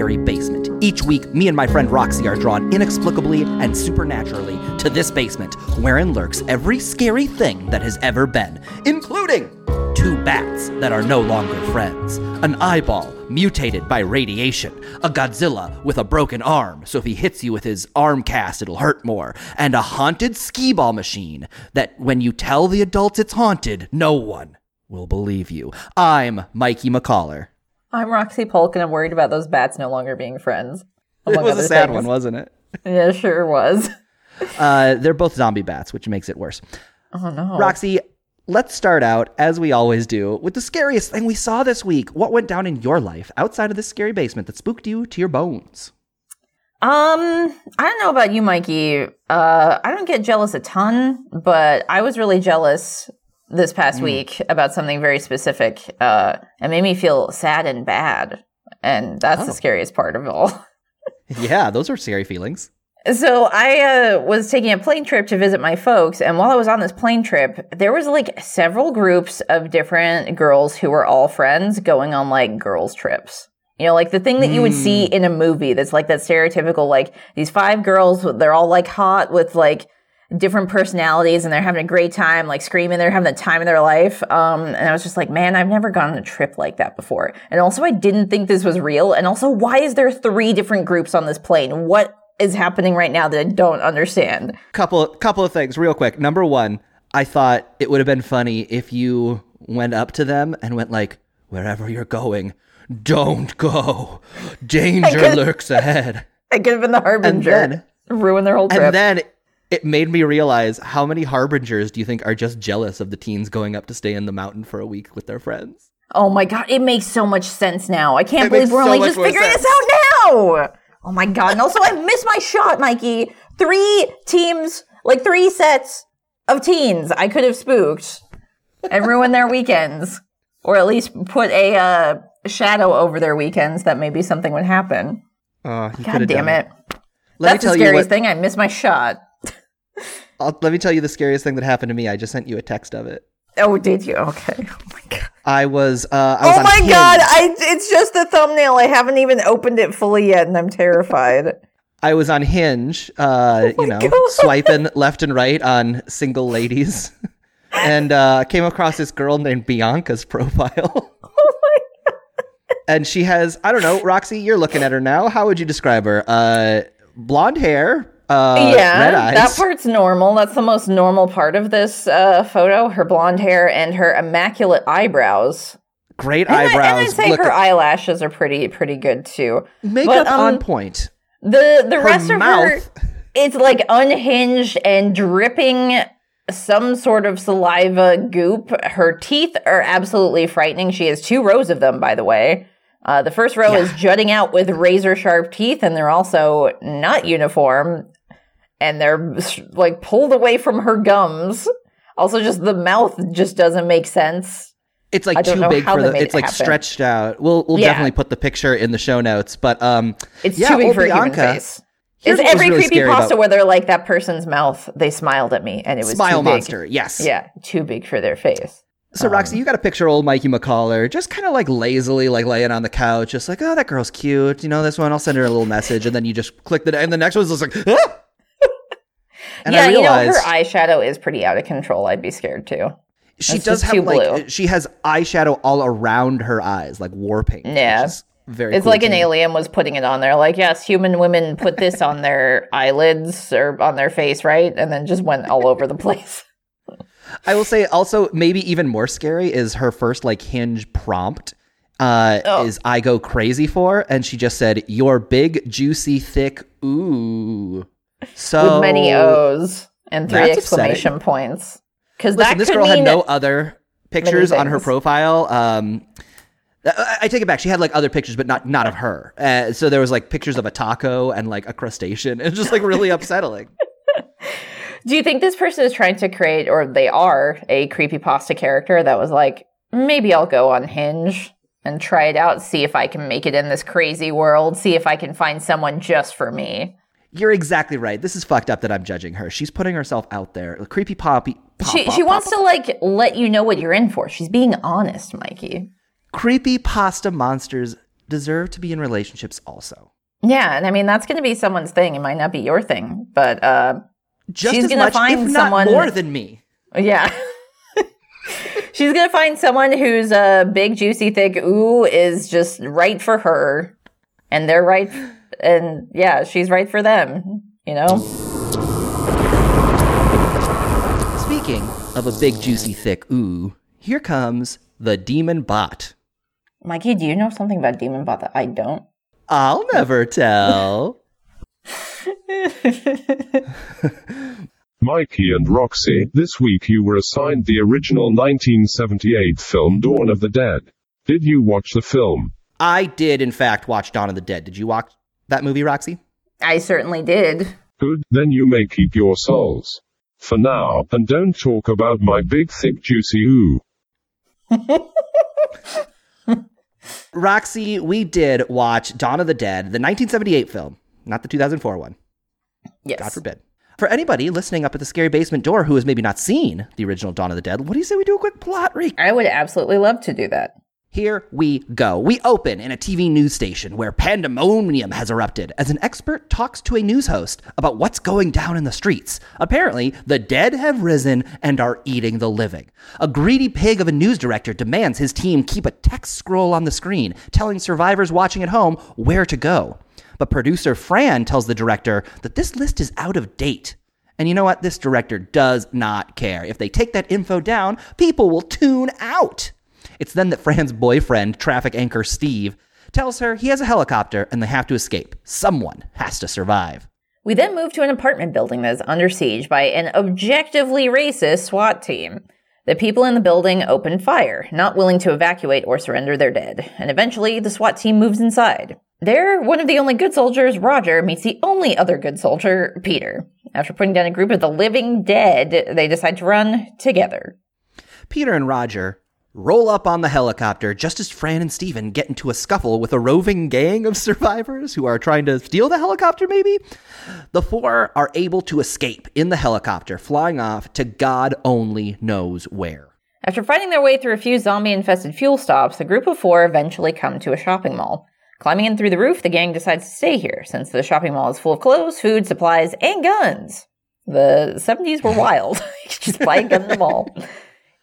scary basement. Each week, me and my friend Roxy are drawn inexplicably and supernaturally to this basement, wherein lurks every scary thing that has ever been, including two bats that are no longer friends, an eyeball mutated by radiation, a Godzilla with a broken arm, so if he hits you with his arm cast, it'll hurt more, and a haunted skee ball machine that when you tell the adults it's haunted, no one will believe you. I'm Mikey McCollar. I'm Roxy Polk, and I'm worried about those bats no longer being friends. It among was a other sad things. one, wasn't it? Yeah, sure was. Uh, they're both zombie bats, which makes it worse. Oh no. Roxy, let's start out, as we always do, with the scariest thing we saw this week. What went down in your life outside of this scary basement that spooked you to your bones? Um, I don't know about you, Mikey. Uh, I don't get jealous a ton, but I was really jealous this past week about something very specific. Uh, it made me feel sad and bad, and that's the Oh. scariest part of all. Yeah, those are scary feelings. So I uh, was taking a plane trip to visit my folks, and while I was on this plane trip, there was like several groups of different girls who were all friends going on like girls trips. You know, like the thing that you would see in a movie that's like that stereotypical like these five girls, they're all like hot with like different personalities and they're having a great time, like screaming, they're having the time of their life. Um, and I was just like, man, I've never gone on a trip like that before. And also, I didn't think this was real. And also, why is there three different groups on this plane? What is happening right now that I don't understand? Couple, couple of things, real quick. Number one, I thought it would have been funny if you went up to them and went like, "Wherever you're going, don't go. Danger lurks ahead." I could have been the harbinger. then- ruin their whole trip. And then it made me realize how many harbingers do you think are just jealous of the teens going up to stay in the mountain for a week with their friends? oh my god, it makes so much sense now. I can't It believe we're so only just figuring sense. this out now. Oh my god. And also I missed my shot, Mikey. Three teams, like three sets of teens I could have spooked and ruined their weekends. Or at least put a uh, shadow over their weekends that maybe something would happen. Oh, God damn done it. Let That's me the tell you scariest what. thing. I missed my shot. I'll, let me tell you the scariest thing that happened to me. I just sent you a text of it. Oh, did you? Okay. Oh my god. I was. Uh, I was Oh my Hinge. god, I it's just the thumbnail. I haven't even opened it fully yet and I'm terrified. I was on Hinge, uh, you know, Oh God. swiping left and right on single ladies, and uh, came across this girl named Bianca's profile. oh my god! and she has, I don't know, Roxy, you're looking at her now. How would you describe her? Uh, blonde hair, uh, yeah, that part's normal. That's the most normal part of this uh, photo. Her blonde hair and her immaculate eyebrows. great And I- eyebrows. and I'd say Look, her eyelashes are pretty pretty good too. makeup but, um, on point. The the rest of her, it's like unhinged and dripping some sort of saliva goop. Her teeth are absolutely frightening. She has two rows of them, by the way. Uh, the first row is jutting out with razor sharp teeth, and they're also not uniform, and they're like pulled away from her gums. Also, just the mouth just doesn't make sense. It's like too big for the. It's it like happen. stretched out. We'll we'll Yeah. definitely put the picture in the show notes. But um, It's yeah, too big old for a human face. Here's It's every really creepy pasta about- where they're like that person's mouth. They smiled at me, and it was Smile too big. monster. Yes. Yeah, too big for their face. So Roxy, you got to picture of old Mikey McCollar just kind of like lazily like laying on the couch, just like, oh, that girl's cute. You know, this one, I'll send her a little message, and then you just click the, and the next one's just like, ah! And yeah, I you know her eyeshadow is pretty out of control. I'd be scared too. she it's does have like blue. she has eyeshadow all around her eyes, like war paint. Yeah. very. It's cool like an me. alien was putting it on there. Like, yes, human women put this on their eyelids or on their face, right? And then just went all over the place. I will say also maybe even more scary is her first like hinge prompt. Uh, Oh. is I go crazy for, and she just said, "Your big, juicy, thick, ooh." So With many O's and three exclamation points. Because that this girl had no other pictures on her profile. Um, I, I take it back. She had like other pictures, but not not of her. Uh, so there was like pictures of a taco and like a crustacean. It was just like really upsetting. Do you think this person is trying to create, or they are, a creepy pasta character that was like, maybe I'll go on Hinge and try it out, see if I can make it in this crazy world, see if I can find someone just for me. You're exactly right. This is fucked up that I'm judging her. She's putting herself out there. Creepy poppy. Pop, She pop, she pop, wants to like let you know what you're in for. She's being honest, Mikey. creepy pasta monsters deserve to be in relationships also. Yeah, and I mean that's going to be someone's thing. It might not be your thing, but uh, Just She's as gonna much, find someone- more than me. yeah. She's gonna find someone who's a big, juicy, thick ooh is just right for her, and they're right, and yeah, she's right for them. You know, Speaking of a big, juicy, thick ooh, here comes the demon bot. Mikey, do you know something about Demon Bot that I don't? I'll never tell. Mikey and Roxy, this week you were assigned the original 1978 film Dawn of the Dead. Did you watch the film? I did, in fact, watch Dawn of the Dead. Did you watch that movie, Roxy? I certainly did. Good, then you may keep your souls. For now, and don't talk about my big thick juicy ooh. Roxy, we did watch Dawn of the Dead, the 1978 film, not the 2004 one. Yes. God forbid. For anybody listening up at the scary basement door who has maybe not seen the original Dawn of the Dead, what do you say we do a quick plot recap? I would absolutely love to do that. Here we go. We open in a TV news station where pandemonium has erupted as an expert talks to a news host about what's going down in the streets. Apparently, the dead have risen and are eating the living. A greedy pig of a news director demands his team keep a text scroll on the screen telling survivors watching at home where to go. But producer Fran tells the director that this list is out of date. And you know what? This director does not care. If they take that info down, people will tune out. It's then that Fran's boyfriend, traffic anchor Steve, tells her he has a helicopter and they have to escape. Someone has to survive. We then move to an apartment building that is under siege by an objectively racist SWAT team. The people in the building open fire, not willing to evacuate or surrender their dead, and eventually the SWAT team moves inside. There, one of the only good soldiers, Roger, meets the only other good soldier, Peter. After putting down a group of the living dead, they decide to run together. Peter and Roger roll up on the helicopter just as Fran and Steven get into a scuffle with a roving gang of survivors who are trying to steal the helicopter, maybe? The four are able to escape in the helicopter, flying off to God only knows where. After fighting their way through a few zombie infested fuel stops, the group of four eventually come to a shopping mall. Climbing in through the roof, the gang decides to stay here, since the shopping mall is full of clothes, food, supplies, and guns. The 70s were wild. Just buy a gun in the mall.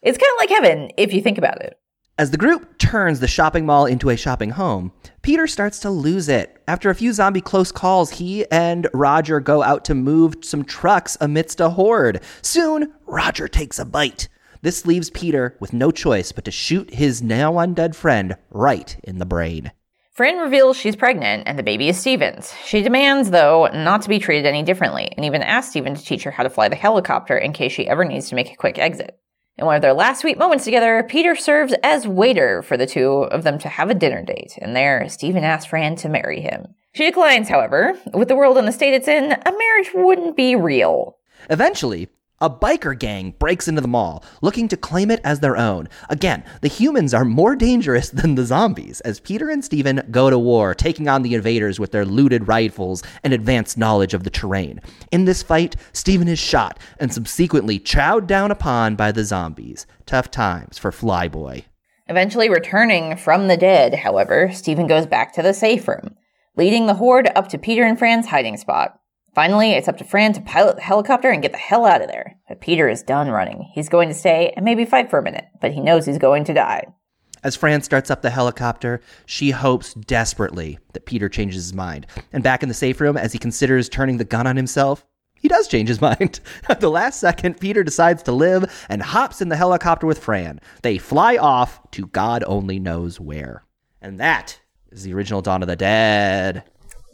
It's kind of like heaven, if you think about it. As the group turns the shopping mall into a shopping home, Peter starts to lose it. After a few zombie close calls, he and Roger go out to move some trucks amidst a horde. Soon, Roger takes a bite. This leaves Peter with no choice but to shoot his now undead friend right in the brain. Fran reveals she's pregnant and the baby is Steven's. She demands, though, not to be treated any differently, and even asks Steven to teach her how to fly the helicopter in case she ever needs to make a quick exit. In one of their last sweet moments together, Peter serves as waiter for the two of them to have a dinner date, and there, Stephen asks Fran to marry him. She declines, however. With the world and the state it's in, a marriage wouldn't be real. Eventually, a biker gang breaks into the mall, looking to claim it as their own. Again, the humans are more dangerous than the zombies, as Peter and Steven go to war, taking on the invaders with their looted rifles and advanced knowledge of the terrain. In this fight, Steven is shot and subsequently chowed down upon by the zombies. Tough times for Flyboy. Eventually returning from the dead, however, Stephen goes back to the safe room, leading the horde up to Peter and Fran's hiding spot. Finally, it's up to Fran to pilot the helicopter and get the hell out of there. But Peter is done running. He's going to stay and maybe fight for a minute, but he knows he's going to die. As Fran starts up the helicopter, she hopes desperately that Peter changes his mind. And back in the safe room, as he considers turning the gun on himself, he does change his mind. At the last second, Peter decides to live and hops in the helicopter with Fran. They fly off to God only knows where. And that is the original Dawn of the Dead.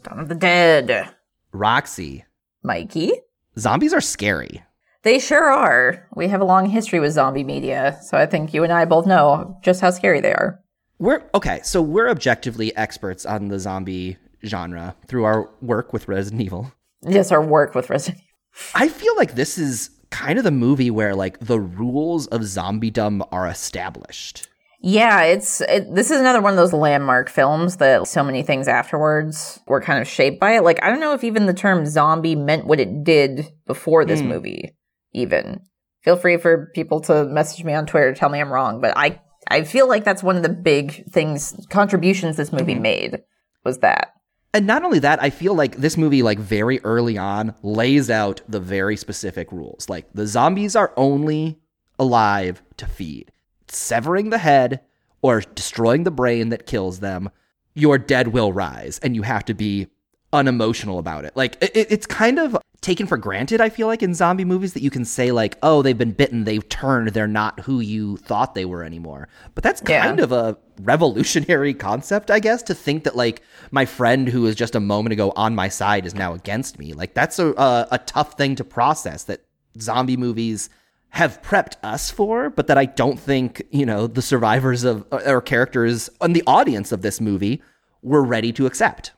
Dawn of the Dead. Roxy. Mikey? Zombies are scary. They sure are. We have a long history with zombie media, so I think you and I both know just how scary they are. We're okay, so we're objectively experts on the zombie genre through our work with Resident Evil. Yes, our work with Resident Evil. I feel like this is kind of the movie where like the rules of zombiedom are established. Yeah, it's it, this is another one of those landmark films that so many things afterwards were kind of shaped by it. Like I don't know if even the term zombie meant what it did before this hmm. movie. Even feel free for people to message me on Twitter, tell me I'm wrong, but I I feel like that's one of the big things, contributions this movie hmm. made was that. And not only that, I feel like this movie, like very early on, lays out the very specific rules. Like the zombies are only alive to feed. Severing the head or destroying the brain that kills them, your dead will rise, and you have to be unemotional about it. Like it, it's kind of taken for granted. I feel like in zombie movies that you can say like, "Oh, they've been bitten, they've turned, they're not who you thought they were anymore." But that's Yeah. kind of a revolutionary concept, I guess, to think that like my friend who was just a moment ago on my side is now against me. Like that's a a, a tough thing to process that zombie movies have prepped us for, but that I don't think, you know, the survivors of or characters and the audience of this movie were ready to accept.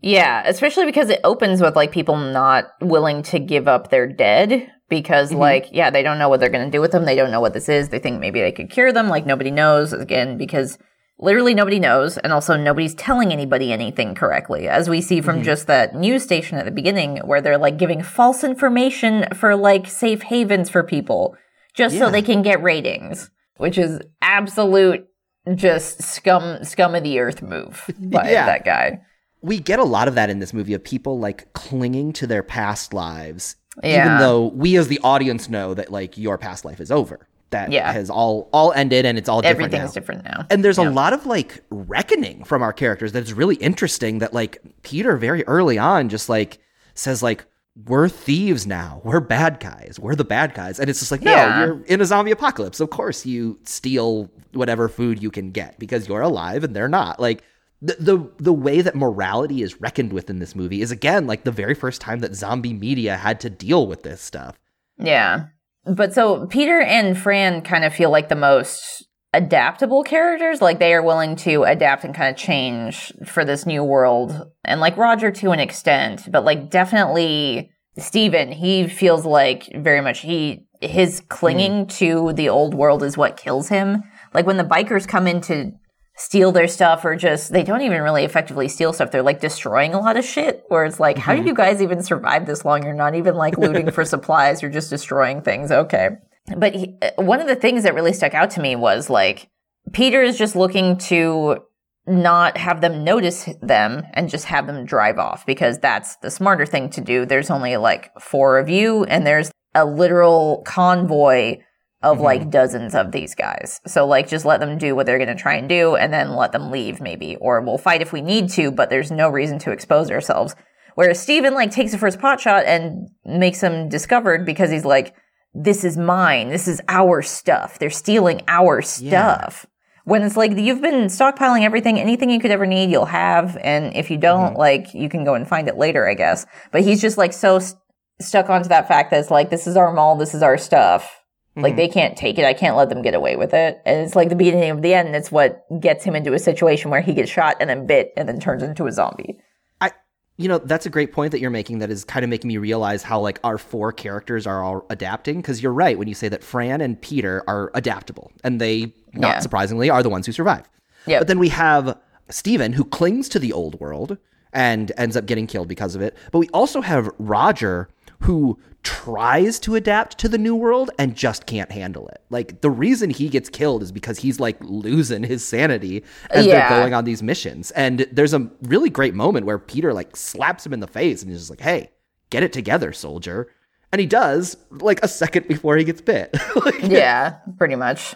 Yeah, especially because it opens with like people not willing to give up their dead because mm-hmm. like yeah, they don't know what they're going to do with them. They don't know what this is. They think maybe they could cure them like nobody knows again because literally nobody knows and also nobody's telling anybody anything correctly. As we see from mm-hmm. just that news station at the beginning where they're like giving false information for like safe havens for people just so they can get ratings, which is absolute just scum scum of the earth move by Yeah. that guy. we get a lot of that in this movie of people like clinging to their past lives even though we as the audience know that like your past life is over that Yeah. has all all ended and it's all different Everything's now. different now. and there's Yeah. a lot of like reckoning from our characters that's really interesting that like peter very early on just like says like we're thieves now we're bad guys we're the bad guys and it's just like no Yeah. you're in a zombie apocalypse of course you steal whatever food you can get because you're alive and they're not like the, the the way that morality is reckoned with in this movie is again like the very first time that zombie media had to deal with this stuff Yeah. But so Peter and Fran kind of feel like the most adaptable characters. Like they are willing to adapt and kind of change for this new world. And like Roger to an extent, but like definitely Steven, he feels like very much he, his clinging hmm. to the old world is what kills him. Like when the bikers come in to steal their stuff or just they don't even really effectively steal stuff. They're like destroying a lot of shit where it's like how do you guys even survive this long? You're not even like looting for supplies. You're just destroying things. Okay. But he, uh, one of the things that really stuck out to me was like peter is just looking to not have them notice them and just have them drive off because that's the smarter thing to do. There's only like four of you and there's a literal convoy of mm-hmm. like dozens of these guys. So like just let them do what they're going to try and do and then let them leave maybe or we'll fight if we need to but there's no reason to expose ourselves. Whereas Steven like takes the first pot shot and makes them discovered because he's like this is mine. This is our stuff. They're stealing our stuff. When it's like you've been stockpiling everything, anything you could ever need, you'll have. And if you don't, mm-hmm. like, you can go and find it later, I guess. But he's just like so st- stuck onto that fact that it's like, this is our mall, this is our stuff. Like they mm-hmm. can't take it. I can't let them get away with it. And it's like the beginning of the end. It's what gets him into a situation where he gets shot and then bit and then turns into a zombie. I, you know, that's a great point that you're making. That is kind of making me realize how like our four characters are all adapting. Because you're right when you say that Fran and Peter are adaptable, and they, not Yeah. surprisingly, are the ones who survive. Yep. But then we have Steven who clings to the old world and ends up getting killed because of it. But we also have Roger who tries to adapt to the new world and just can't handle it. Like the reason he gets killed is because he's like losing his sanity as Yeah. they're going on these missions. And there's a really great moment where Peter like slaps him in the face and he's just like, "Hey, get it together, soldier." And he does like a second before he gets bit. Like, Yeah, pretty much.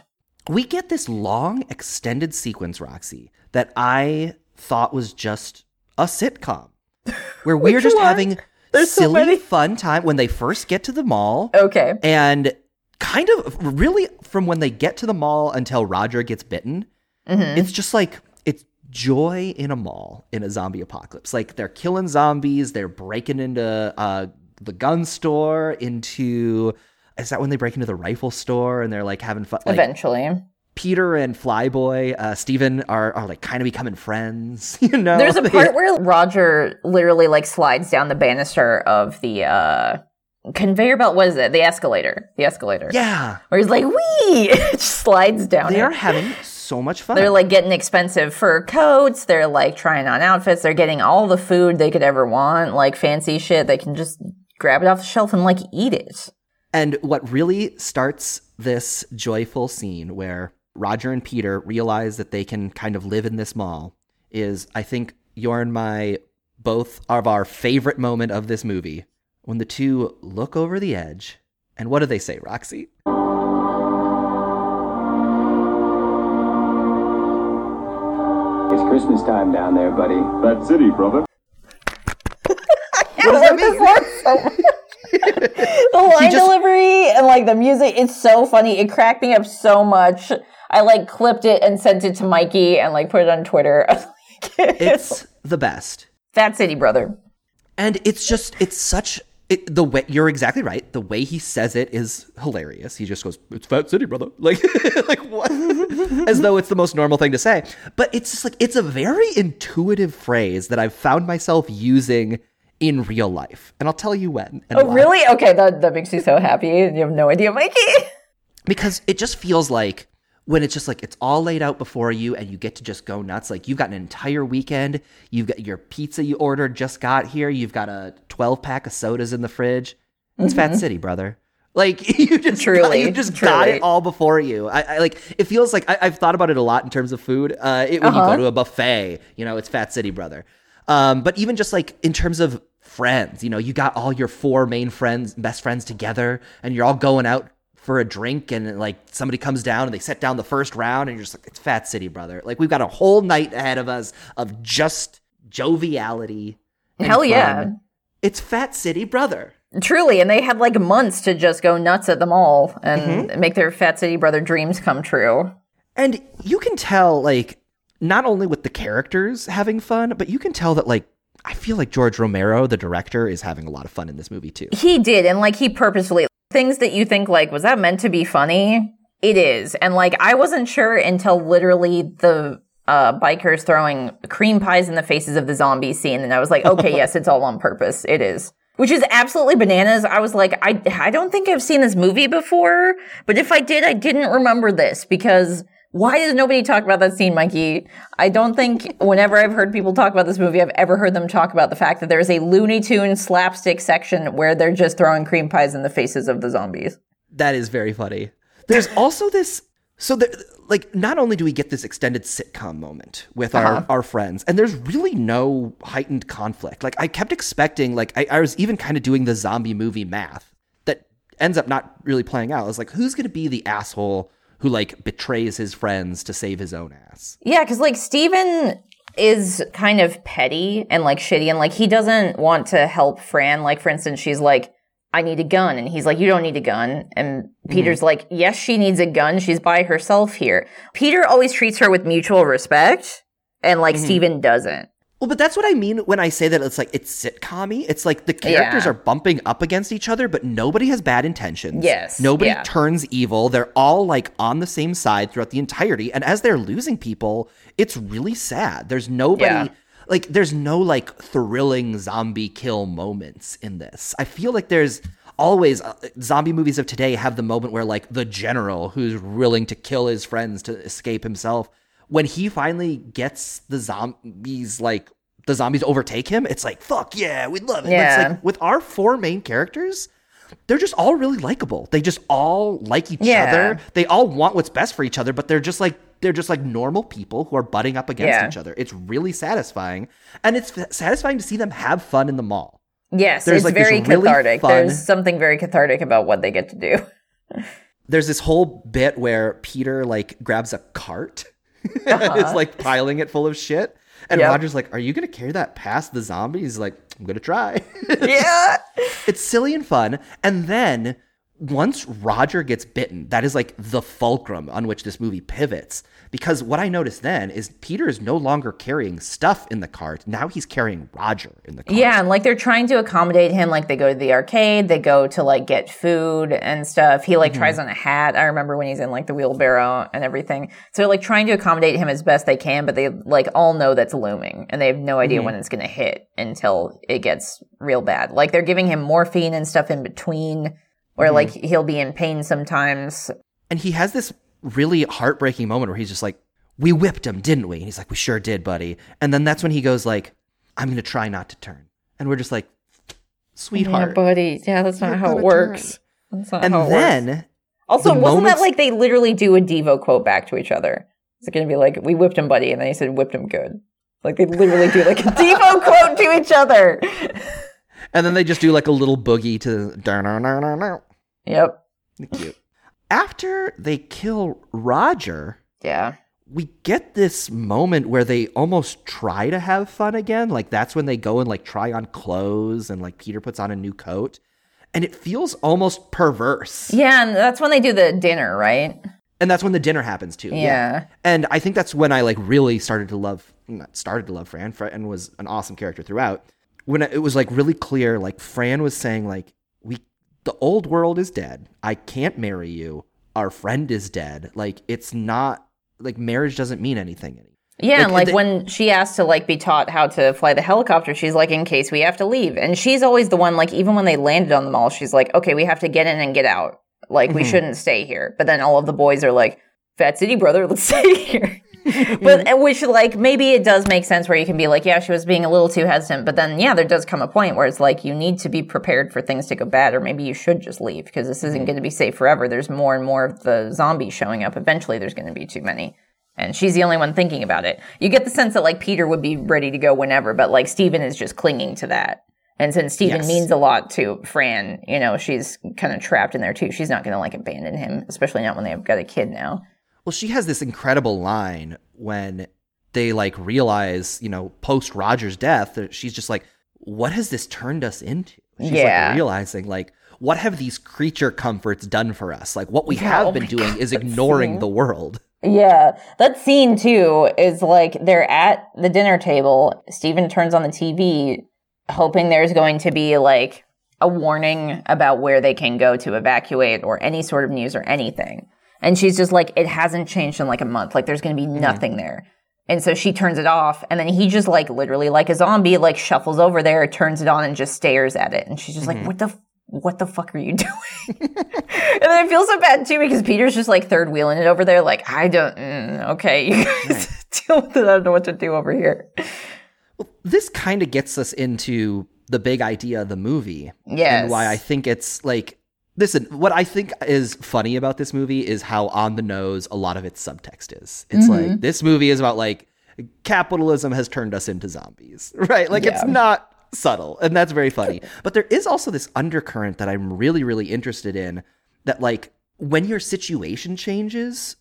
we get this long extended sequence roxy that i thought was just a sitcom where we're just one? having There's so silly many. fun time when they first get to the mall Okay. and kind of really from when they get to the mall until roger gets bitten Mm-hmm. it's just like it's joy in a mall in a zombie apocalypse like they're killing zombies they're breaking into uh, the gun store into is that when they break into the rifle store and they're like having fun like, Eventually. Peter and Flyboy, uh, Steven are, are like kind of becoming friends, you know? There's a part where Roger literally like slides down the banister of the uh conveyor belt. What is it? The escalator. The escalator. Yeah. Where he's like, wee! it just slides down. They it. are having so much fun. They're like getting expensive fur coats. They're like trying on outfits. They're getting all the food they could ever want, like fancy shit. They can just grab it off the shelf and like eat it. and what really starts this joyful scene where Roger and Peter realize that they can kind of live in this mall is, I think, your and my both of our favorite moment of this movie when the two look over the edge. And what do they say, Roxy? It's Christmas time down there, buddy. Fat City, brother. I love this line so much. the line just- delivery and like the music, it's so funny. It cracked me up so much. I like clipped it and sent it to Mikey and like put it on Twitter. I was like, It's the best. Fat City Brother. And it's just, it's such. It, the way you're exactly right. The way he says it is hilarious. He just goes, "It's Fat City, brother." Like, like what? As though it's the most normal thing to say. But it's just like it's a very intuitive phrase that I've found myself using in real life, and I'll tell you when. Oh, why. really? Okay, that, that makes me so happy. You have no idea, Mikey. because it just feels like when it's just like it's all laid out before you and you get to just go nuts like you've got an entire weekend. You've got your pizza you ordered just got here. You've got a 12 pack of sodas in the fridge. It's fat city brother. Like you just got, Mm-hmm. Truly, you just got it all before you. I, I like it feels like I, i've thought about it a lot in terms of food uh it, when you Uh-huh. go to a buffet you know it's fat city brother. Um but even just like in terms of friends you know you got all your four main friends best friends together and you're all going out for a drink and like somebody comes down and they set down the first round and you're just like it's fat city brother like we've got a whole night ahead of us of just joviality Hell yeah. fun. it's fat city brother Truly, and they had like months to just go nuts at the mall and Mm-hmm. make their Fat City Brother dreams come true. and you can tell like not only with the characters having fun but you can tell that like i feel like george romero the director is having a lot of fun in this movie too He did, and like he purposefully things that you think like was that meant to be funny? It is, and like I wasn't sure until literally the uh, bikers throwing cream pies in the faces of the zombie scene, and I was like, okay, yes, it's all on purpose. It is. Which is absolutely bananas. I was like, I, I don't think I've seen this movie before, but if I did, I didn't remember this because why does nobody talk about that scene, Mikey? I don't think whenever I've heard people talk about this movie, I've ever heard them talk about the fact that there's a Looney Tune slapstick section where they're just throwing cream pies in the faces of the zombies. That is very funny. There's also this. So, there, like, not only do we get this extended sitcom moment with our, uh-huh. our friends, and there's really no heightened conflict. Like, I kept expecting, like, I, I was even kind of doing the zombie movie math that ends up not really playing out. I was like, who's going to be the asshole who, like, betrays his friends to save his own ass? Yeah, because like Steven is kind of petty and like shitty, and like he doesn't want to help Fran. Like, for instance, she's like, I need a gun. And he's like, You don't need a gun. And mm-hmm. Peter's like, Yes, she needs a gun. She's by herself here. Peter always treats her with mutual respect, and like mm-hmm. Steven doesn't. Well, but that's what I mean when I say that it's like it's sitcom It's like the characters Yeah. are bumping up against each other, but nobody has bad intentions. Yes, Nobody yeah. turns evil. They're all like on the same side throughout the entirety. And as they're losing people, it's really sad. There's nobody Yeah. like there's no like thrilling zombie kill moments in this. I feel like there's always uh, zombie movies of today have the moment where like the general who's willing to kill his friends to escape himself when he finally gets the zombies like the zombies overtake him it's like fuck yeah we love it But it's Yeah. like with our four main characters they're just all really likable they just all like each Yeah. other they all want what's best for each other but they're just like they're just like normal people who are butting up against Yeah. each other it's really satisfying and it's f- satisfying to see them have fun in the mall Yes, There's, it's like, very really cathartic. fun- There's something very cathartic about what they get to do. there's this whole bit where Peter like grabs a cart is uh-huh. like piling it full of shit. And Yep. Roger's like, Are you gonna carry that past the zombies? He's like, I'm gonna try. yeah. it's silly and fun. And then once Roger gets bitten, that is like the fulcrum on which this movie pivots. Because what I noticed then is Peter is no longer carrying stuff in the cart. Now he's carrying Roger in the cart. Yeah, and like they're trying to accommodate him. Like they go to the arcade, they go to like get food and stuff. He like tries mm-hmm. on a hat. I remember when he's in like the wheelbarrow and everything. So they're like trying to accommodate him as best they can, but they like all know that's looming and they have no idea when mm-hmm. it's going to hit until it gets real bad. Like they're giving him morphine and stuff in between, where mm-hmm. like he'll be in pain sometimes. And he has this really heartbreaking moment where he's just like, "We whipped him, didn't we?" And he's like, "We sure did, buddy." And then that's when he goes like, "I'm gonna try not to turn." And we're just like, "Sweetheart." buddy. Yeah, that's not how it works. That's not and then Also, The wasn't moments- that like they literally do a Devo quote back to each other? It's going to be like, we whipped him, buddy. And then he said, whipped him good. Like they literally do like a Devo quote to each other. And then they just do like a little boogie to Yep. cute. After they kill Roger, Yeah. we get this moment where they almost try to have fun again. Like that's when they go and like try on clothes and like Peter puts on a new coat. And it feels almost perverse. Yeah. And that's when they do the dinner, right? And that's when the dinner happens too. Yeah. And I think that's when I like really started to love started to love Fran. Fran was an awesome character throughout. When it was like really clear, like Fran was saying, like, we the old world is dead. I can't marry you. Our friend is dead. Like it's not like marriage doesn't mean anything anymore. Yeah, Like, and like when she asked to like be taught how to fly the helicopter, she's like, in case we have to leave. And she's always the one, like, even when they landed on the mall, she's like, okay, we have to get in and get out. Like, we Mhm. shouldn't stay here. But then all of the boys are like, Fat City brother, let's stay here. but uh, which like maybe it does make sense where you can be like, yeah, she was being a little too hesitant. But then yeah, there does come a point where it's like you need to be prepared for things to go bad, or maybe you should just leave because this isn't mm-hmm. going to be safe forever. There's more and more of the zombies showing up. Eventually, there's going to be too many. And she's the only one thinking about it. You get the sense that like Peter would be ready to go whenever, but like Steven is just clinging to that. And since Steven Yes. means a lot to Fran, you know, she's kind of trapped in there too. She's not going to like abandon him, especially not when they've got a kid now. Well, she has this incredible line when they like realize, you know, post Roger's death, that she's just like, "What has this turned us into?" She's Yeah. like realizing, like, what have these creature comforts done for us? Like, what we Yeah, have oh been doing God, is ignoring scene. the world. Yeah, that scene too is like they're at the dinner table. Steven turns on the TV, hoping there's going to be like a warning about where they can go to evacuate or any sort of news or anything. And she's just like, it hasn't changed in like a month. Like there's going to be nothing there. And so she turns it off, and then he just like literally like a zombie, like shuffles over there, turns it on, and just stares at it. And she's just like, "What the, f- what the fuck are you doing?" and then I feel so bad too because Peter's just like third wheeling it over there, like I don't, mm, okay, you guys deal with it. I don't know what to do over here. This kind of gets us into the big idea of the movie. Yes. And why I think it's like listen, what I think is funny about this movie is how on the nose a lot of its subtext is. It's Mm-hmm. like this movie is about like capitalism has turned us into zombies, right? Like it's not subtle, and that's very funny. but there is also this undercurrent that I'm really really interested in that like when your situation changes,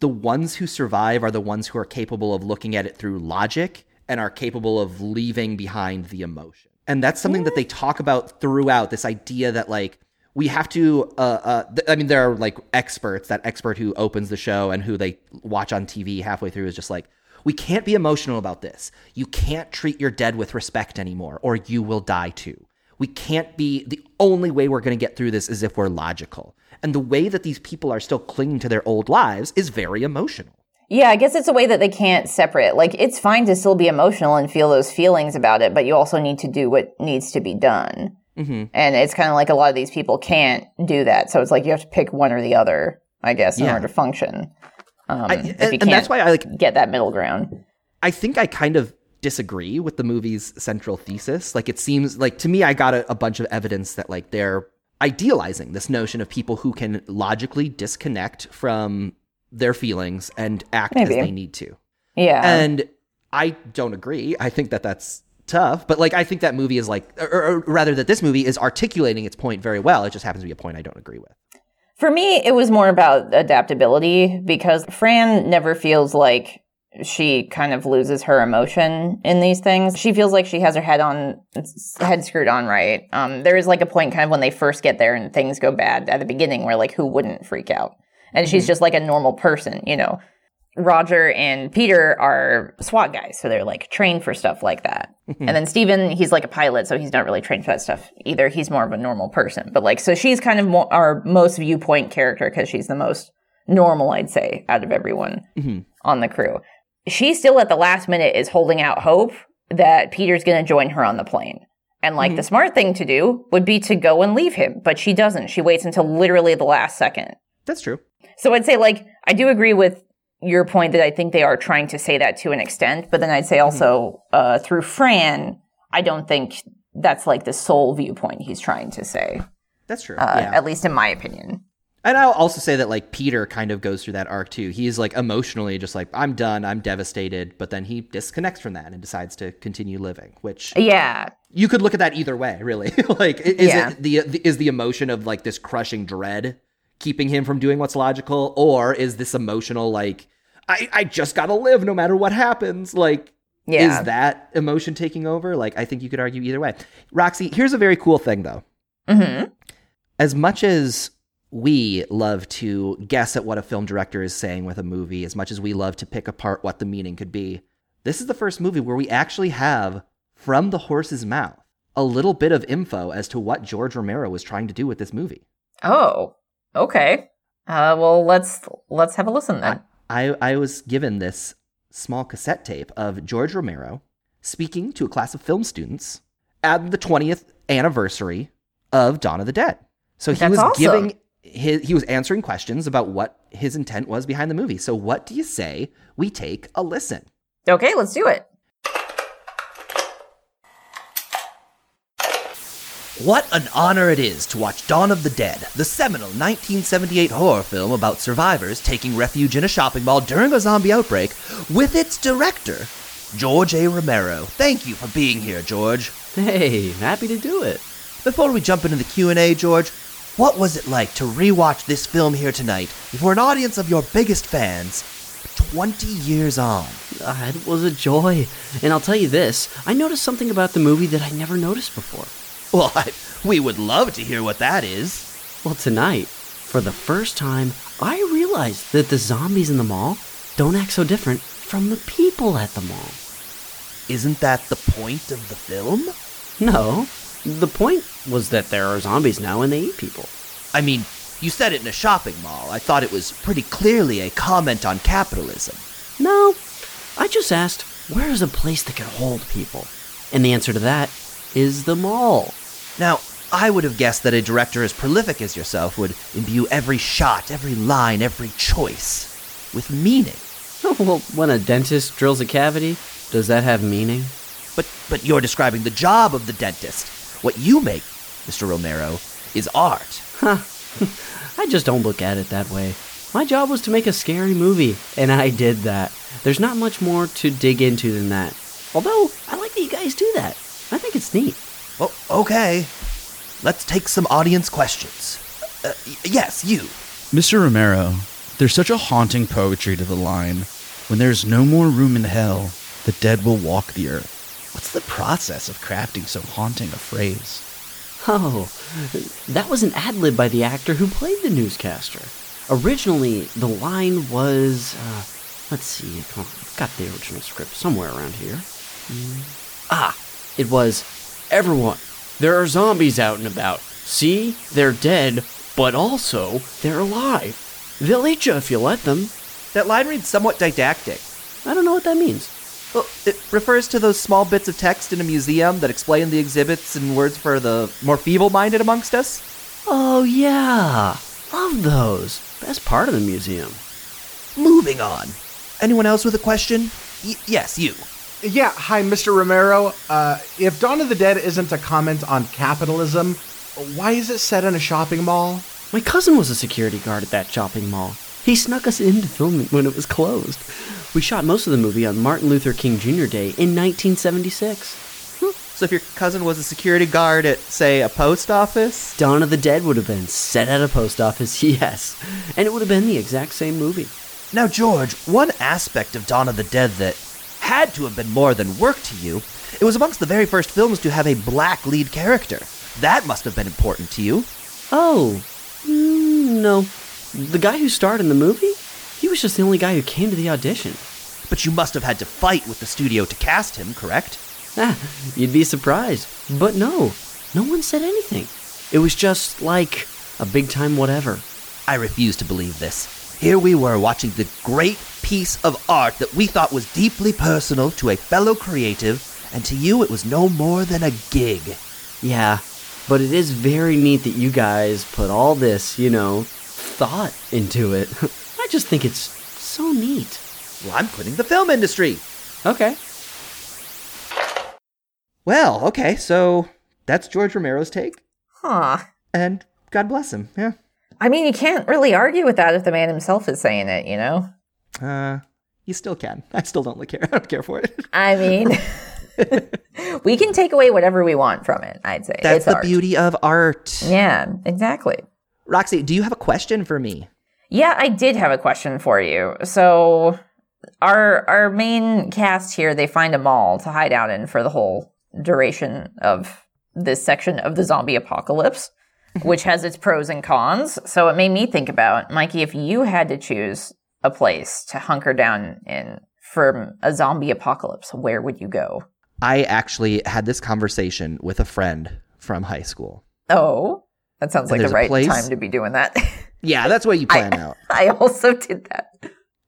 the ones who survive are the ones who are capable of looking at it through logic and are capable of leaving behind the emotion. And that's something that they talk about throughout this idea that like we have to uh, uh th- I mean there are like experts, that expert who opens the show and who they watch on TV halfway through is just like we can't be emotional about this. You can't treat your dead with respect anymore or you will die too. We can't be the only way we're going to get through this is if we're logical. And the way that these people are still clinging to their old lives is very emotional. Yeah, I guess it's a way that they can't separate. Like, it's fine to still be emotional and feel those feelings about it, but you also need to do what needs to be done. Mm-hmm. And it's kind of like a lot of these people can't do that. So it's like you have to pick one or the other, I guess, in Yeah. order to function. Um, I, if and, you and can't that's why I like get that middle ground. I think I kind of disagree with the movie's central thesis. Like it seems like to me I got a, a bunch of evidence that like they're idealizing this notion of people who can logically disconnect from their feelings and act Maybe. as they need to. Yeah. And I don't agree. I think that that's tough, but like I think that movie is like or, or rather that this movie is articulating its point very well. It just happens to be a point I don't agree with. For me, it was more about adaptability because Fran never feels like she kind of loses her emotion in these things. She feels like she has her head on, head screwed on right. Um, there is like a point kind of when they first get there and things go bad at the beginning where like who wouldn't freak out? And she's just like a normal person, you know. Roger and Peter are SWAT guys, so they're like trained for stuff like that. And then Steven, he's like a pilot, so he's not really trained for that stuff either. He's more of a normal person. But like, so she's kind of more, our most viewpoint character because she's the most normal, I'd say, out of everyone mm-hmm. on the crew. She still at the last minute is holding out hope that Peter's going to join her on the plane. And like mm-hmm. the smart thing to do would be to go and leave him, but she doesn't. She waits until literally the last second. That's true. So I'd say like I do agree with your point that I think they are trying to say that to an extent, but then I'd say also uh, through Fran, I don't think that's like the sole viewpoint he's trying to say, That's true. uh, yeah. at least in my opinion. And I'll also say that like Peter kind of goes through that arc too. He's like emotionally just like I'm done, I'm devastated, but then he disconnects from that and decides to continue living, which Yeah. you could look at that either way, really. like is Yeah. it the, the is the emotion of like this crushing dread keeping him from doing what's logical or is this emotional like I I just got to live no matter what happens? Like Yeah. is that emotion taking over? Like I think you could argue either way. Roxy, here's a very cool thing though hmm as much as we love to guess at what a film director is saying with a movie, as much as we love to pick apart what the meaning could be, this is the first movie where we actually have, from the horse's mouth, a little bit of info as to what George Romero was trying to do with this movie. Oh. Okay. Uh, well, let's let's have a listen then. I, I was given this small cassette tape of George Romero speaking to a class of film students at the 20th anniversary of Dawn of the Dead. So he That's was awesome. giving his, he was answering questions about what his intent was behind the movie. So what do you say we take a listen? Okay, let's do it. What an honor it is to watch Dawn of the Dead, the seminal 1978 horror film about survivors taking refuge in a shopping mall during a zombie outbreak, with its director, George A. Romero. Thank you for being here, George. Hey, happy to do it. Before we jump into the Q&A, George, what was it like to rewatch this film here tonight before an audience of your biggest fans 20 years on? Uh, it was a joy. And I'll tell you this I noticed something about the movie that I never noticed before. Well, I, we would love to hear what that is. Well, tonight, for the first time, I realized that the zombies in the mall don't act so different from the people at the mall. Isn't that the point of the film? No, the point was that there are zombies now and they eat people. I mean, you said it in a shopping mall. I thought it was pretty clearly a comment on capitalism. No, I just asked, where is a place that can hold people? And the answer to that is the mall. Now, I would have guessed that a director as prolific as yourself would imbue every shot, every line, every choice with meaning. well, when a dentist drills a cavity, does that have meaning? But but you're describing the job of the dentist. What you make, Mr. Romero, is art. I just don't look at it that way. My job was to make a scary movie, and I did that. There's not much more to dig into than that. Although, I like that you guys do that. I think it's neat. Oh, okay. Let's take some audience questions. Uh, y- yes, you. Mr. Romero, there's such a haunting poetry to the line when there's no more room in hell, the dead will walk the earth. What's the process of crafting so haunting a phrase? Oh, that was an ad lib by the actor who played the newscaster. Originally, the line was. Uh, let's see, I've got the original script somewhere around here. Mm. Ah, it was Everyone, there are zombies out and about. See, they're dead, but also they're alive. They'll eat you if you let them. That line reads somewhat didactic. I don't know what that means. Well, it refers to those small bits of text in a museum that explain the exhibits in words for the more feeble-minded amongst us. Oh, yeah. Love those. Best part of the museum. Moving on. Anyone else with a question? Y- yes, you. Yeah, hi, Mr. Romero. Uh, if Dawn of the Dead isn't a comment on capitalism, why is it set in a shopping mall? My cousin was a security guard at that shopping mall. He snuck us in to film it when it was closed. We shot most of the movie on Martin Luther King Jr. Day in 1976. So if your cousin was a security guard at, say, a post office? Dawn of the Dead would have been set at a post office, yes. And it would have been the exact same movie. Now, George, one aspect of Dawn of the Dead that had to have been more than work to you, it was amongst the very first films to have a black lead character. That must have been important to you. Oh, mm, no. The guy who starred in the movie? He was just the only guy who came to the audition. But you must have had to fight with the studio to cast him, correct? Ah, you'd be surprised. But no, no one said anything. It was just like a big time whatever. I refuse to believe this. Here we were watching the great piece of art that we thought was deeply personal to a fellow creative, and to you it was no more than a gig. Yeah, but it is very neat that you guys put all this, you know, thought into it. I just think it's so neat. Well, I'm quitting the film industry. Okay. Well, okay, so that's George Romero's take, Huh. and God bless him. Yeah. I mean, you can't really argue with that if the man himself is saying it, you know? Uh, you still can. I still don't care. I don't care for it. I mean, we can take away whatever we want from it, I'd say. That's It's the art. beauty of art. Yeah, exactly. Roxy, do you have a question for me? Yeah, I did have a question for you. So, our our main cast here, they find a mall to hide out in for the whole duration of this section of the zombie apocalypse, which has its pros and cons. So it made me think about, Mikey, if you had to choose a place to hunker down in for a zombie apocalypse, where would you go? I actually had this conversation with a friend from high school. Oh, that sounds like the a right place- time to be doing that. Yeah, that's what you plan out. I also did that.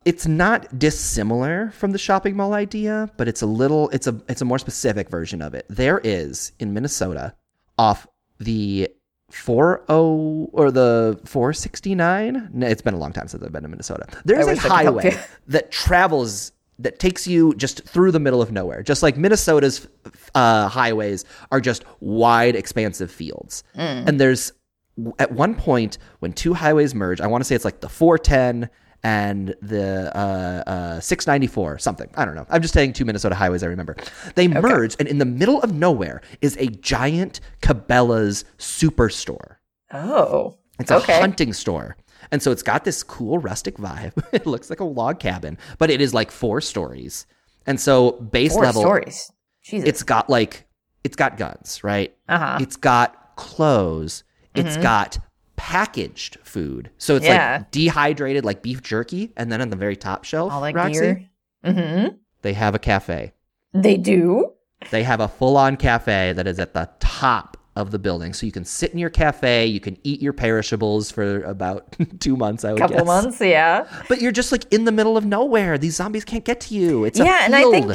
It's not dissimilar from the shopping mall idea, but it's a little it's a it's a more specific version of it. There is in Minnesota off the 40 or the four sixty nine. It's been a long time since I've been to Minnesota. There's a wish I could help highway that travels that takes you just through the middle of nowhere. Just like Minnesota's uh, highways are just wide, expansive fields. Mm. And there's at one point when two highways merge, I want to say it's like the 410 and the uh, uh, 694, something. I don't know. I'm just saying two Minnesota highways I remember. They merge, and in the middle of nowhere is a giant Cabela's superstore. Oh, It's a okay. hunting store. And so it's got this cool rustic vibe. it looks like a log cabin, but it is like four stories. And so base Four level, stories. Jesus. it's got like, it's got guns, right? Uh-huh. It's got clothes. It's Mhm. got packaged food. So it's Yeah. like dehydrated, like beef jerky. And then on the very top shelf, All that Roxy, gear. Mm-hmm. they have a cafe. They do. They have a full on cafe that is at the top of the building. So you can sit in your cafe, you can eat your perishables for about two months, I would guess. A Couple guess. months, yeah. But you're just like in the middle of nowhere. These zombies can't get to you. It's a yeah, and I think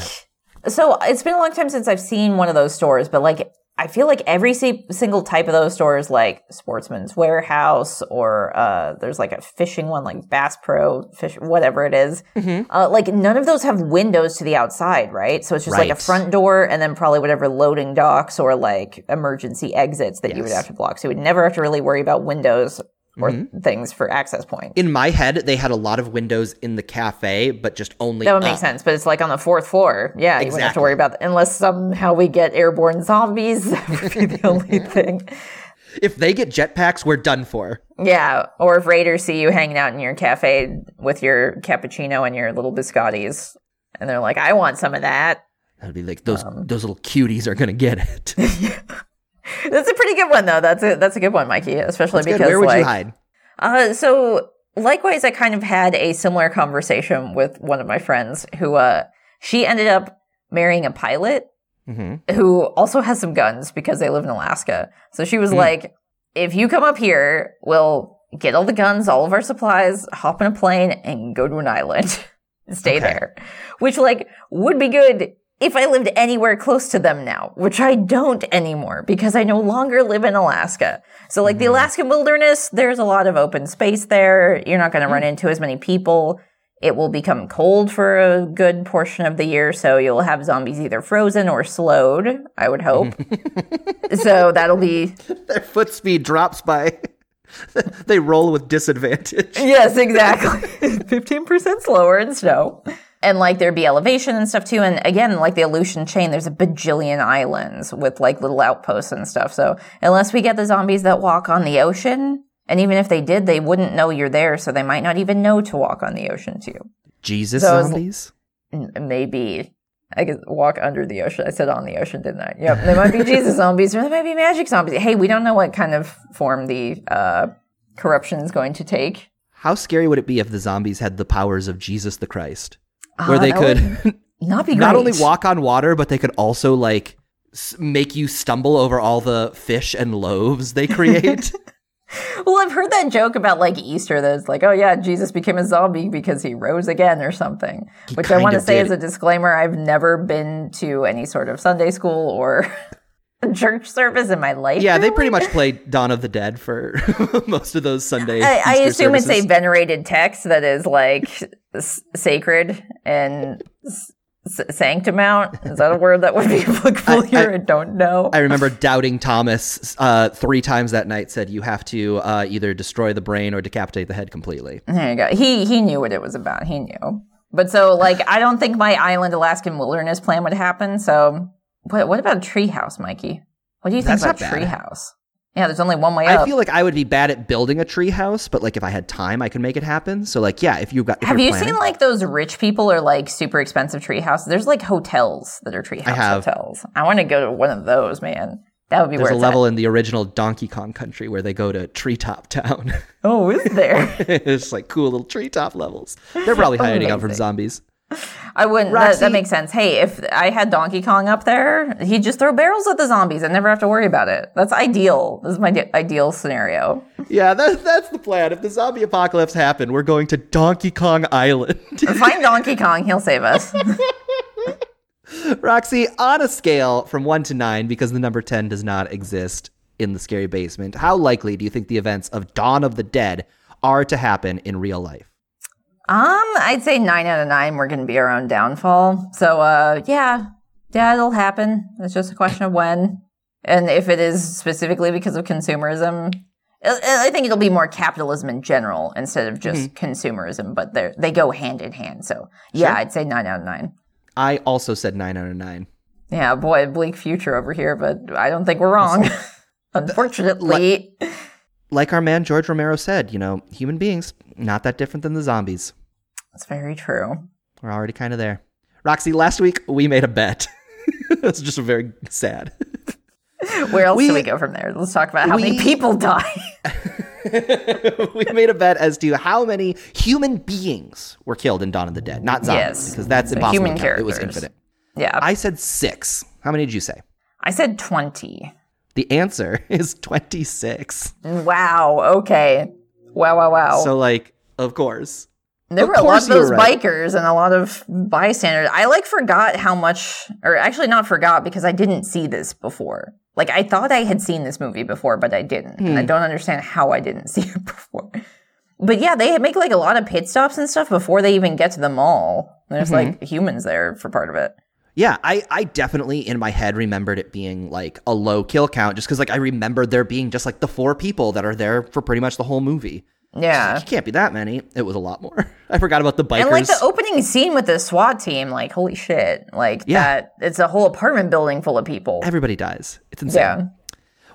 so. It's been a long time since I've seen one of those stores, but like I feel like every single type of those stores, like Sportsman's Warehouse, or uh, there's like a fishing one, like Bass Pro Fish, whatever it is, Mm-hmm. Uh, like none of those have windows to the outside, right? So it's just like a front door, and then probably whatever loading docks or like emergency exits that you would have to block. So you would never have to really worry about windows or Mhm. things for access point. in my head, they had a lot of windows in the cafe, but just only That would make up. sense, but it's like on the fourth floor. Yeah, you wouldn't have to worry about that unless somehow we get airborne zombies. That would be the only thing. If they get jetpacks, we're done for. Yeah, or if raiders see you hanging out in your cafe with your cappuccino and your little biscottis, and they're like, "I want some of that." That'd be like those Um, those little cuties are gonna get it. That's a pretty good one, though. That's a that's a good one, Mikey. Especially That's good. because Where would like, you hide? Uh, so likewise, I kind of had a similar conversation with one of my friends who, uh, she ended up marrying a pilot Mm-hmm. who also has some guns because they live in Alaska. So she was Hmm. like, if you come up here, we'll get all the guns, all of our supplies, hop in a plane and go to an island stay Okay. there. Which like would be good if I lived anywhere close to them now, which I don't anymore because I no longer live in Alaska. So like the Mm-hmm. Alaskan wilderness, there's a lot of open space there. You're not going to Hmm. run into as many people. It will become cold for a good portion of the year, so you'll have zombies either frozen or slowed, I would hope. so that'll be Their foot speed drops by. they roll with disadvantage. Yes, exactly. 15% slower in snow. And like there'd be elevation and stuff too. And again, like the Aleutian chain, there's a bajillion islands with like little outposts and stuff. So unless we get the zombies that walk on the ocean, and even if they did, they wouldn't know you're there. So they might not even know to walk on the ocean too. Jesus So zombies. Maybe. I could walk under the ocean. I said on the ocean, didn't I? Yep. They might be Jesus zombies or they might be magic zombies. Hey, we don't know what kind of form the uh, corruption is going to take. How scary would it be if the zombies had the powers of Jesus the Christ, where Uh, they could not be not only walk on water, but they could also like s- make you stumble over all the fish and loaves they create. Well, I've heard that joke about like Easter that it's like, oh yeah, Jesus became a zombie because he rose again or something. Which I want to say did. as a disclaimer, I've never been to any sort of Sunday school or church service in my life. yeah, they pretty much played Dawn of the Dead for most of those Sunday. I, I assume it's a venerated text that is like s- sacred and s- S- sanctimount? Is that a word that would be applicable I- here? I- I, don't know. I remember doubting Thomas uh, three times that night. Said you have to uh, either destroy the brain or decapitate the head completely. There you go. He he knew what it was about. He knew. But so like I don't think my island Alaskan wilderness plan would happen. So what what about a treehouse, Mikey? What do you think That's about not bad. treehouse? Yeah, there's only one way I up. feel like I would be bad at building a treehouse, but like if I had time, I could make it happen. So like, yeah, if you've got, if have you're you planning- seen like those rich people or like super expensive tree houses? There's like hotels that are treehouse have. hotels. I want to go to one of those, man. That would be There's where a level in the original Donkey Kong Country where they go to Treetop Town. Oh, is there? it's like cool little treetop levels. They're probably oh, hiding out from Amazing. zombies. I wouldn't. That, Roxy- that makes sense. Hey, if I had Donkey Kong up there, he'd just throw barrels at the zombies and never have to worry about it. That's ideal. This is my di- ideal scenario. Yeah, that, that's the plan. If the zombie apocalypse happened, we're going to Donkey Kong Island. Find Donkey Kong, he'll save us. Roxy, on a scale from one to nine, because the number 10 does not exist in the scary basement, how likely do you think the events of Dawn of the Dead are to happen in real life? Um, I'd say nine out of nine. We're going to be our own downfall. So, uh, yeah, yeah, it'll happen. It's just a question of when, and if it is specifically because of consumerism. I think it'll be more capitalism in general instead of just consumerism, but they they go hand in hand. So, yeah, Sure. I'd say nine out of nine. I also said nine out of nine. Yeah, boy, bleak future over here, but I don't think we're wrong. Unfortunately, Like our man George Romero said, you know, human beings, not that different than the zombies. it's very true. We're already kind of there. Roxy, last week we made a bet. That's just very sad. Where else We- do we go from there? Let's talk about how many people die. we made a bet as to how many human beings were killed in Dawn of the Dead, not zombies, Yes. because that's impossible. human count. It was infinite. yeah, I said six. How many did you say? I said 20. The answer is 26. Wow. Okay. Wow, wow, wow. So, like, of course. there of were a lot of those right. bikers and a lot of bystanders. I like forgot how much, or actually not forgot because I didn't see this before. Like I thought I had seen this movie before, but I didn't. And Hmm. I don't understand how I didn't see it before. But yeah, they make like a lot of pit stops and stuff before they even get to the mall. There's Mm-hmm. like humans there for part of it. Yeah, I, I definitely in my head remembered it being like a low kill count just because like I remembered there being just like the four people that are there for pretty much the whole movie. Yeah. It can't be that many. It was a lot more. I forgot about the bikers. And like the opening scene with the SWAT team, like holy shit, like Yeah. that. It's a whole apartment building full of people. Everybody dies. It's insane. Yeah,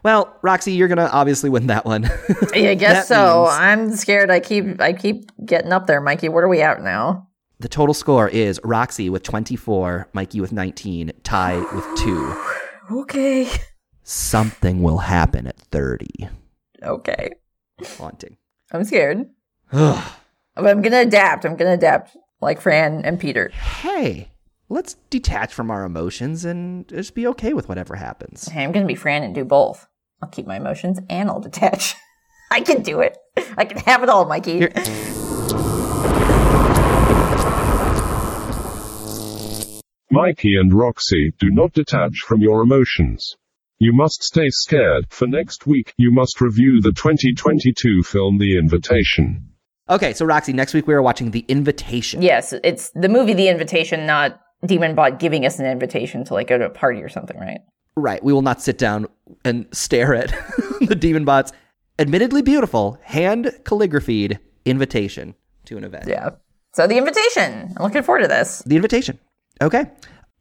Well, Roxy, you're gonna obviously win that one. yeah, I guess so. means- I'm scared. I keep, I keep getting up there, Mikey. What are we at now? The total score is Roxy with 24, Mikey with 19, Ty with two. Okay, Something will happen at 30. okay. Haunting. I'm scared, but I'm gonna adapt. I'm gonna adapt, like Fran and Peter. hey, let's detach from our emotions and just be okay with whatever happens. Hey, I'm gonna be Fran and do both. I'll keep my emotions and I'll detach. I can do it. I can have it all, Mikey. You're- Mikey and Roxy, do not detach from your emotions. You must stay scared. For next week, you must review the 2022 film The Invitation. Okay, so Roxy, next week we are watching The Invitation. Yes, it's the movie The Invitation, not Demon Bot giving us an invitation to like go to a party or something, right? Right. We will not sit down and stare at the demon bot's admittedly beautiful hand calligraphied invitation to an event. Yeah. So the invitation. I'm looking forward to this. The invitation. Okay.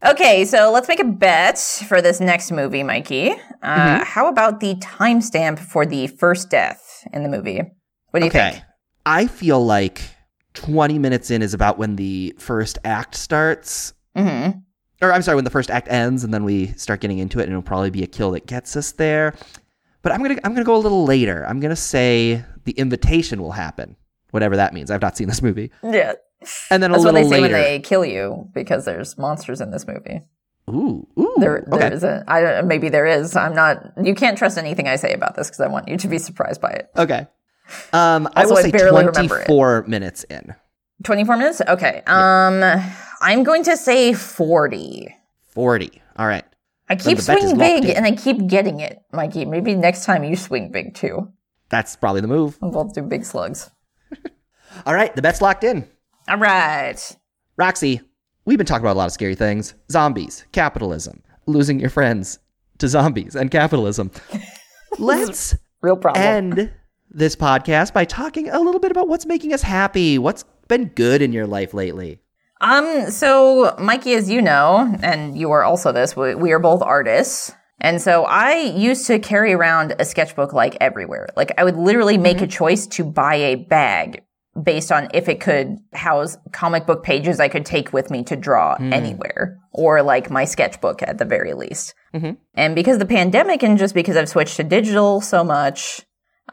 Okay, so let's make a bet for this next movie, Mikey. Uh, How about the timestamp for the first death in the movie? What do you okay. think? I feel like 20 minutes in is about when the first act starts. Mm-hmm. Or I'm sorry, when the first act ends and then we start getting into it and it'll probably be a kill that gets us there. But I'm going to I'm going to go a little later. I'm going to say the invitation will happen. Whatever that means. I've not seen this movie. Yeah. And then a That's what little they say later. when they kill you because there's monsters in this movie. Ooh, ooh. There, there okay. isn't. I don't. Maybe there is. I'm not. You can't trust anything I say about this because I want you to be surprised by it. Okay. Um, I will I say barely remember 24 minutes in. 24 minutes. Okay. Um, I'm going to say 40. 40. All right. I keep swinging big in. and I keep getting it, Mikey. Maybe next time you swing big too. That's probably the move. We'll both do big slugs. All right. The bet's locked in. All right. Roxy, we've been talking about a lot of scary things zombies, capitalism, losing your friends to zombies and capitalism. Let's Real problem. end this podcast by talking a little bit about what's making us happy. What's been good in your life lately? Um, so Mikey, as you know, and you are also this, we, we are both artists. And so I used to carry around a sketchbook like everywhere. Like I would literally make a choice to buy a bag based on if it could house comic book pages I could take with me to draw anywhere or like my sketchbook at the very least. And because of the pandemic and just because I've switched to digital so much,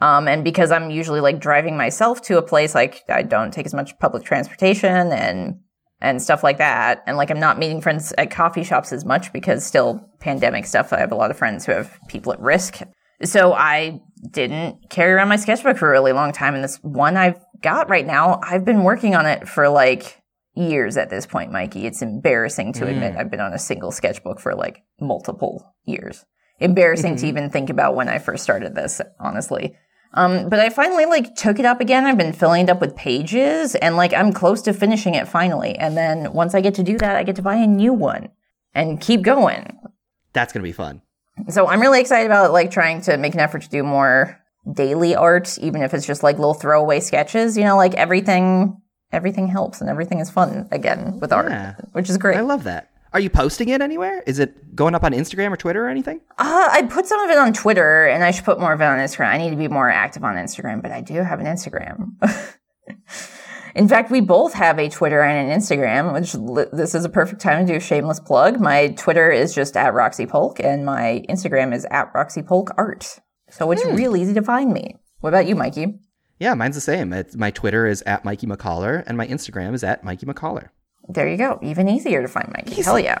um, and because I'm usually like driving myself to a place, like I don't take as much public transportation and and stuff like that. And like I'm not meeting friends at coffee shops as much because still pandemic stuff. I have a lot of friends who have people at risk. So I didn't carry around my sketchbook for a really long time. And this one I've got right now, I've been working on it for like years at this point, Mikey. It's embarrassing to admit I've been on a single sketchbook for like multiple years. Embarrassing to even think about when I first started this, honestly. Um, but I finally like took it up again. I've been filling it up with pages and like I'm close to finishing it finally. And then once I get to do that, I get to buy a new one and keep going. That's going to be fun. So I'm really excited about like trying to make an effort to do more daily art, even if it's just like little throwaway sketches. You know, like everything, everything helps and everything is fun again with art, Yeah. which is great. I love that. Are you posting it anywhere? Is it going up on Instagram or Twitter or anything? Uh, I put some of it on Twitter, and I should put more of it on Instagram. I need to be more active on Instagram, but I do have an Instagram. In fact, we both have a Twitter and an Instagram, which li- this is a perfect time to do a shameless plug. My Twitter is just at Roxy Polk, and my Instagram is at Roxy Polk Art. So it's real easy to find me. What about you, Mikey? Yeah, mine's the same. It's, my Twitter is at Mikey McCollar, and my Instagram is at Mikey McCollar. There you go. Even easier to find Mikey. Hell yeah.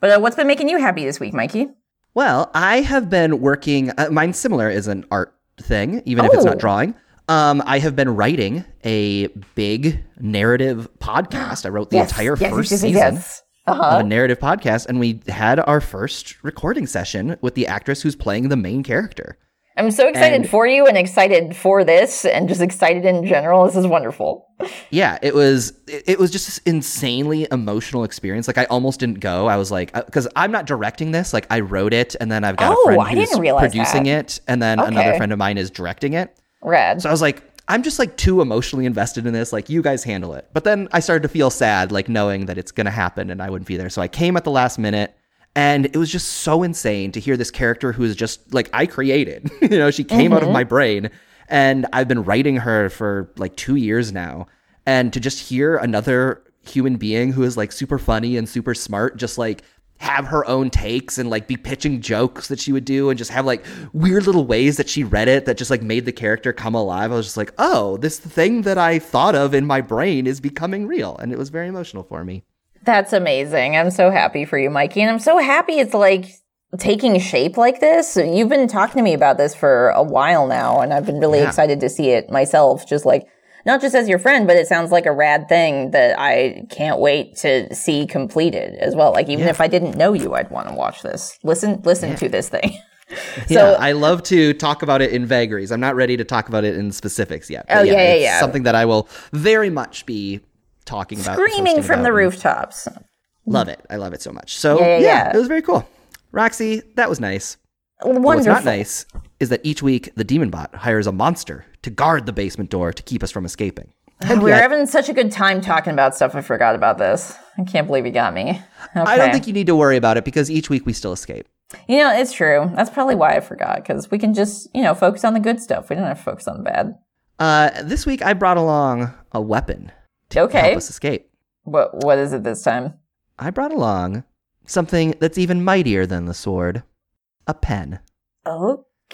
But uh, what's been making you happy this week, Mikey? Well, I have been working. Uh, mine's similar is an art thing, even if it's Oh. not drawing. Um, I have been writing a big narrative podcast. I wrote the entire first season Uh-huh. of a narrative podcast, and we had our first recording session with the actress who's playing the main character. I'm so excited And- for you and excited for this and just excited in general. This is wonderful. Yeah, it was it, it was just this insanely emotional experience. Like I almost didn't go. I was like, because I'm not directing this. Like I wrote it, and then I've got Oh, a friend who's producing that. it, and then another friend of mine is directing it. Rad. So I was like, I'm just like too emotionally invested in this. Like, you guys handle it. But then I started to feel sad, like knowing that it's going to happen and I wouldn't be there. So I came at the last minute. And it was just so insane to hear this character who is just like I created. you know, she came out of mm-hmm. my brain and I've been writing her for like two years now. And to just hear another human being who is like super funny and super smart, just like have her own takes and like be pitching jokes that she would do and just have like weird little ways that she read it that just like made the character come alive. I was just like, oh, this thing that I thought of in my brain is becoming real. And it was very emotional for me. That's amazing. I'm so happy for you, Mikey. And I'm so happy it's like taking shape like this. You've been talking to me about this for a while now, and I've been really Yeah. excited to see it myself. Just like, not just as your friend, but it sounds like a rad thing that I can't wait to see completed as well. Like, even if I didn't know you, I'd want to watch this. Listen, listen to this thing. yeah, I love to talk about it in vagaries. I'm not ready to talk about it in specifics yet. Oh, yeah, yeah, it's yeah. Something that I will very much be talking about, Screaming from the rooftops. Love it. I love it so much. So Yeah, yeah, yeah, yeah. it was very cool. Roxy, that was nice. Wonderful. What's not nice is that each week the demon bot hires a monster to guard the basement door to keep us from escaping. we were having such a good time talking about stuff. I forgot about this. I can't believe you got me. I don't think you need to worry about it because each week we still escape. You know, it's true. That's probably why I forgot because we can just, you know, focus on the good stuff. We don't have to focus on the bad. Uh, this week I brought along a weapon to Okay. help us escape. What What is it this time? I brought along something that's even mightier than the sword a pen.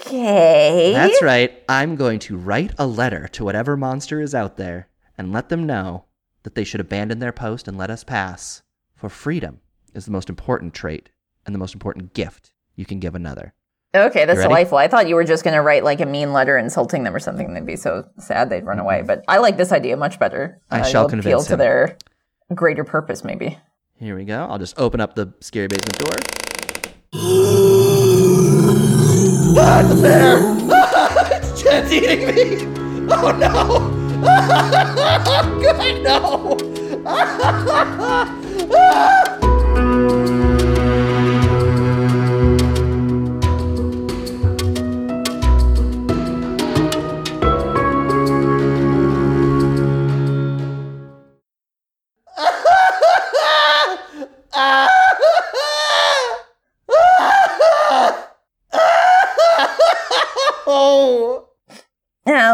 Okay. That's right. I'm going to write a letter to whatever monster is out there and let them know that they should abandon their post and let us pass. For freedom is the most important trait and the most important gift you can give another. Okay, that's You ready? delightful. I thought you were just going to write like a mean letter insulting them or something. and They'd be so sad they'd run away. But I like this idea much better. I Uh, shall it'll appeal to him. their greater purpose, maybe. Here we go. I'll just open up the scary basement door. What's there? Jet's eating me! Oh no! God, no!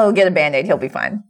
He'll get a band aid. He'll be fine.